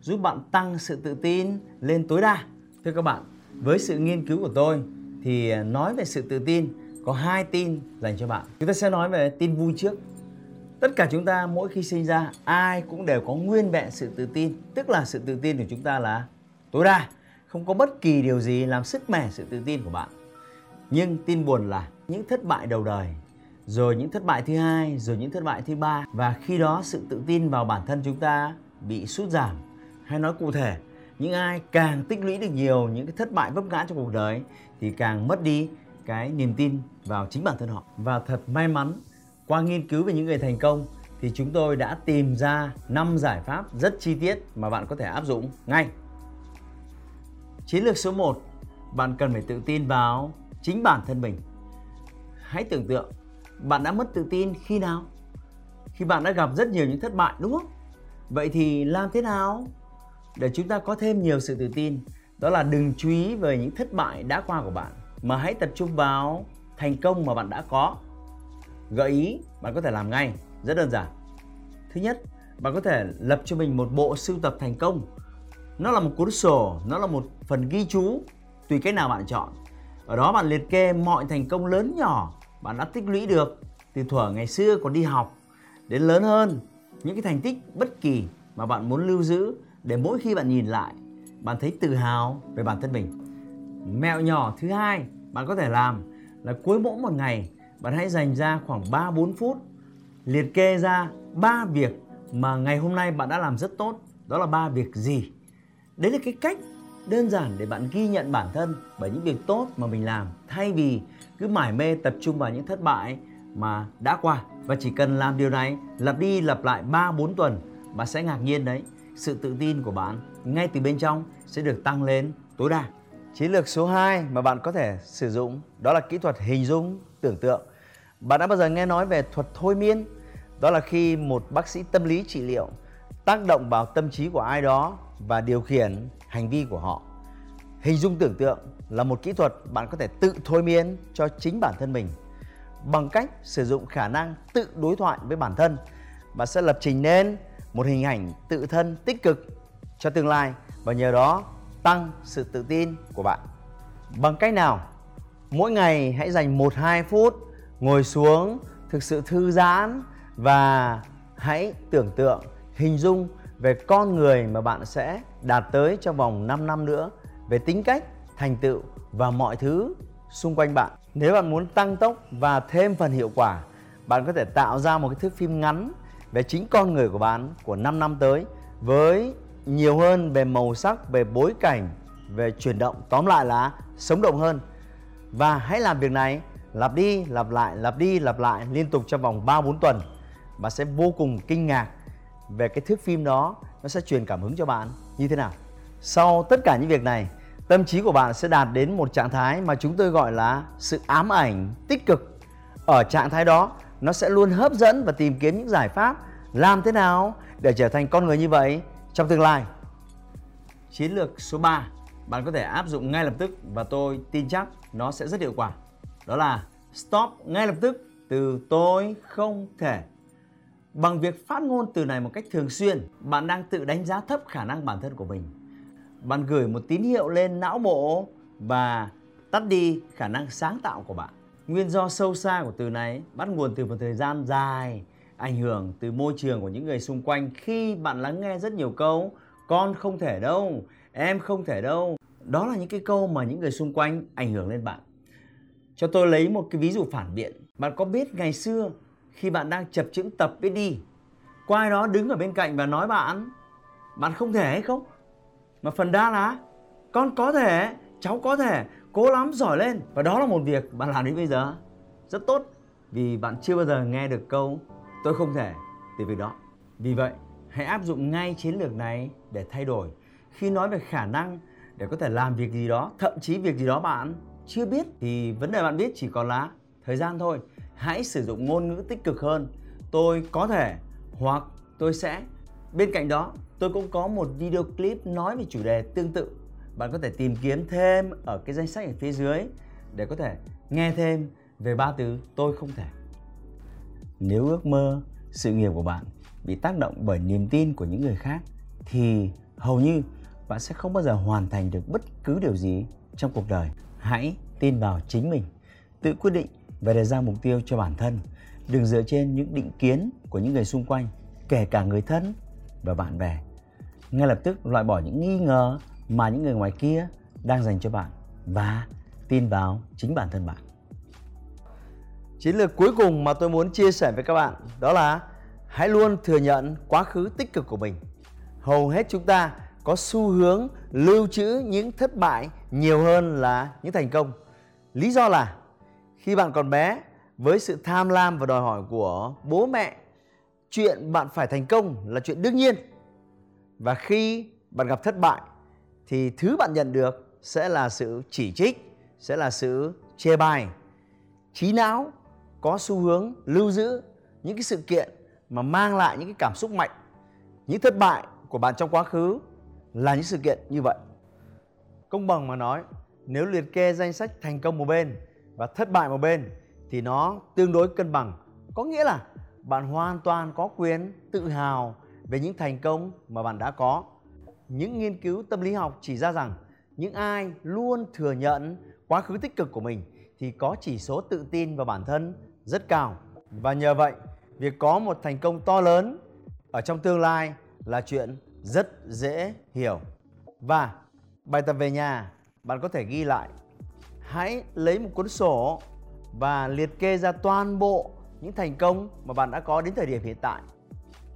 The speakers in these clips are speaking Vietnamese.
giúp bạn tăng sự tự tin lên tối đa. Thưa các bạn, với sự nghiên cứu của tôi thì nói về sự tự tin có hai tin dành cho bạn. Chúng ta sẽ nói về tin vui trước. Tất cả chúng ta mỗi khi sinh ra ai cũng đều có nguyên vẹn sự tự tin, tức là sự tự tin của chúng ta là tối đa, không có bất kỳ điều gì làm sức mẻ sự tự tin của bạn. Nhưng tin buồn là những thất bại đầu đời, rồi những thất bại thứ hai, rồi những thất bại thứ ba và khi đó sự tự tin vào bản thân chúng ta bị sút giảm hay nói cụ thể những ai càng tích lũy được nhiều những cái thất bại vấp ngã trong cuộc đời thì càng mất đi cái niềm tin vào chính bản thân họ và thật may mắn qua nghiên cứu về những người thành công thì chúng tôi đã tìm ra 5 giải pháp rất chi tiết mà bạn có thể áp dụng ngay. Chiến lược số 1, bạn cần phải tự tin vào chính bản thân mình. Hãy tưởng tượng, bạn đã mất tự tin khi nào? Khi bạn đã gặp rất nhiều những thất bại đúng không? Vậy thì làm thế nào để chúng ta có thêm nhiều sự tự tin, đó là đừng chú ý về những thất bại đã qua của bạn, mà hãy tập trung vào thành công mà bạn đã có. Gợi ý, bạn có thể làm ngay. Rất đơn giản. Thứ nhất, bạn có thể lập cho mình một bộ sưu tập thành công. Nó là một cuốn sổ, nó là một phần ghi chú tùy cách nào bạn chọn. Ở đó bạn liệt kê mọi thành công lớn nhỏ bạn đã tích lũy được từ thuở ngày xưa còn đi học đến lớn hơn. Những cái thành tích bất kỳ mà bạn muốn lưu giữ để mỗi khi bạn nhìn lại, bạn thấy tự hào về bản thân mình. Mẹo nhỏ thứ hai bạn có thể làm là cuối mỗi một ngày, bạn hãy dành ra khoảng 3-4 phút liệt kê ra ba việc mà ngày hôm nay bạn đã làm rất tốt. Đó là ba việc gì? Đấy là cái cách đơn giản để bạn ghi nhận bản thân bởi những việc tốt mà mình làm, thay vì cứ mải mê tập trung vào những thất bại mà đã qua. Và chỉ cần làm điều này, lặp đi lặp lại 3 4 tuần, bạn sẽ ngạc nhiên đấy sự tự tin của bạn ngay từ bên trong sẽ được tăng lên tối đa. Chiến lược số 2 mà bạn có thể sử dụng đó là kỹ thuật hình dung tưởng tượng. Bạn đã bao giờ nghe nói về thuật thôi miên? Đó là khi một bác sĩ tâm lý trị liệu tác động vào tâm trí của ai đó và điều khiển hành vi của họ. Hình dung tưởng tượng là một kỹ thuật bạn có thể tự thôi miên cho chính bản thân mình bằng cách sử dụng khả năng tự đối thoại với bản thân. Bạn sẽ lập trình nên một hình ảnh tự thân tích cực cho tương lai và nhờ đó tăng sự tự tin của bạn. Bằng cách nào? Mỗi ngày hãy dành 1-2 phút ngồi xuống thực sự thư giãn và hãy tưởng tượng, hình dung về con người mà bạn sẽ đạt tới trong vòng 5 năm nữa về tính cách, thành tựu và mọi thứ xung quanh bạn. Nếu bạn muốn tăng tốc và thêm phần hiệu quả, bạn có thể tạo ra một cái thước phim ngắn về chính con người của bạn của 5 năm tới với nhiều hơn về màu sắc, về bối cảnh, về chuyển động, tóm lại là sống động hơn. Và hãy làm việc này lặp đi, lặp lại, lặp đi, lặp lại liên tục trong vòng 3 4 tuần. Bạn sẽ vô cùng kinh ngạc về cái thước phim đó nó sẽ truyền cảm hứng cho bạn như thế nào. Sau tất cả những việc này, tâm trí của bạn sẽ đạt đến một trạng thái mà chúng tôi gọi là sự ám ảnh tích cực. Ở trạng thái đó, nó sẽ luôn hấp dẫn và tìm kiếm những giải pháp làm thế nào để trở thành con người như vậy trong tương lai. Chiến lược số 3 bạn có thể áp dụng ngay lập tức và tôi tin chắc nó sẽ rất hiệu quả. Đó là stop ngay lập tức từ tôi không thể. Bằng việc phát ngôn từ này một cách thường xuyên, bạn đang tự đánh giá thấp khả năng bản thân của mình. Bạn gửi một tín hiệu lên não bộ và tắt đi khả năng sáng tạo của bạn. Nguyên do sâu xa của từ này bắt nguồn từ một thời gian dài ảnh hưởng từ môi trường của những người xung quanh khi bạn lắng nghe rất nhiều câu con không thể đâu, em không thể đâu. Đó là những cái câu mà những người xung quanh ảnh hưởng lên bạn. Cho tôi lấy một cái ví dụ phản biện. Bạn có biết ngày xưa khi bạn đang chập chững tập biết đi, có ai đó đứng ở bên cạnh và nói bạn bạn không thể hay không? Mà phần đa là con có thể, cháu có thể, cố lắm, giỏi lên. Và đó là một việc bạn làm đến bây giờ. Rất tốt, vì bạn chưa bao giờ nghe được câu, tôi không thể từ việc đó. Vì vậy, hãy áp dụng ngay chiến lược này để thay đổi. Khi nói về khả năng để có thể làm việc gì đó, thậm chí việc gì đó bạn chưa biết, thì vấn đề bạn biết chỉ còn là thời gian thôi. Hãy sử dụng ngôn ngữ tích cực hơn. Tôi có thể hoặc tôi sẽ. Bên cạnh đó, tôi cũng có một video clip nói về chủ đề tương tự bạn có thể tìm kiếm thêm ở cái danh sách ở phía dưới để có thể nghe thêm về ba từ tôi không thể. Nếu ước mơ sự nghiệp của bạn bị tác động bởi niềm tin của những người khác, thì hầu như bạn sẽ không bao giờ hoàn thành được bất cứ điều gì trong cuộc đời. Hãy tin vào chính mình, tự quyết định và đề ra mục tiêu cho bản thân. Đừng dựa trên những định kiến của những người xung quanh, kể cả người thân và bạn bè. Ngay lập tức loại bỏ những nghi ngờ mà những người ngoài kia đang dành cho bạn và tin vào chính bản thân bạn. Chiến lược cuối cùng mà tôi muốn chia sẻ với các bạn đó là hãy luôn thừa nhận quá khứ tích cực của mình. Hầu hết chúng ta có xu hướng lưu trữ những thất bại nhiều hơn là những thành công. Lý do là khi bạn còn bé, với sự tham lam và đòi hỏi của bố mẹ, chuyện bạn phải thành công là chuyện đương nhiên. Và khi bạn gặp thất bại thì thứ bạn nhận được sẽ là sự chỉ trích, sẽ là sự chê bai. Trí não có xu hướng lưu giữ những cái sự kiện mà mang lại những cái cảm xúc mạnh. Những thất bại của bạn trong quá khứ là những sự kiện như vậy. Công bằng mà nói, nếu liệt kê danh sách thành công một bên và thất bại một bên thì nó tương đối cân bằng. Có nghĩa là bạn hoàn toàn có quyền tự hào về những thành công mà bạn đã có những nghiên cứu tâm lý học chỉ ra rằng những ai luôn thừa nhận quá khứ tích cực của mình thì có chỉ số tự tin vào bản thân rất cao. Và nhờ vậy, việc có một thành công to lớn ở trong tương lai là chuyện rất dễ hiểu. Và bài tập về nhà, bạn có thể ghi lại. Hãy lấy một cuốn sổ và liệt kê ra toàn bộ những thành công mà bạn đã có đến thời điểm hiện tại.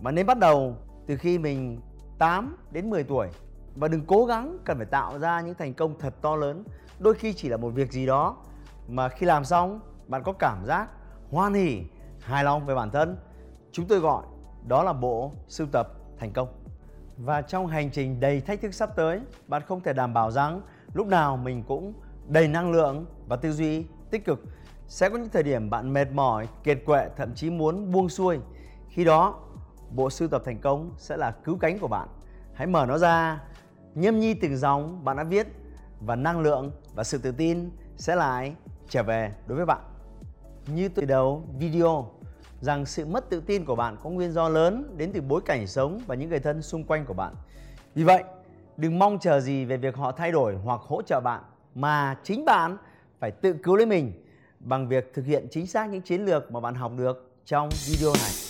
Mà nên bắt đầu từ khi mình 8 đến 10 tuổi và đừng cố gắng cần phải tạo ra những thành công thật to lớn. Đôi khi chỉ là một việc gì đó mà khi làm xong bạn có cảm giác hoan hỉ, hài lòng về bản thân. Chúng tôi gọi đó là bộ sưu tập thành công. Và trong hành trình đầy thách thức sắp tới, bạn không thể đảm bảo rằng lúc nào mình cũng đầy năng lượng và tư duy tích cực sẽ có những thời điểm bạn mệt mỏi, kiệt quệ, thậm chí muốn buông xuôi. Khi đó, bộ sưu tập thành công sẽ là cứu cánh của bạn. Hãy mở nó ra, nhâm nhi từng dòng bạn đã viết và năng lượng và sự tự tin sẽ lại trở về đối với bạn. Như từ đầu video rằng sự mất tự tin của bạn có nguyên do lớn đến từ bối cảnh sống và những người thân xung quanh của bạn. Vì vậy, đừng mong chờ gì về việc họ thay đổi hoặc hỗ trợ bạn mà chính bạn phải tự cứu lấy mình bằng việc thực hiện chính xác những chiến lược mà bạn học được trong video này.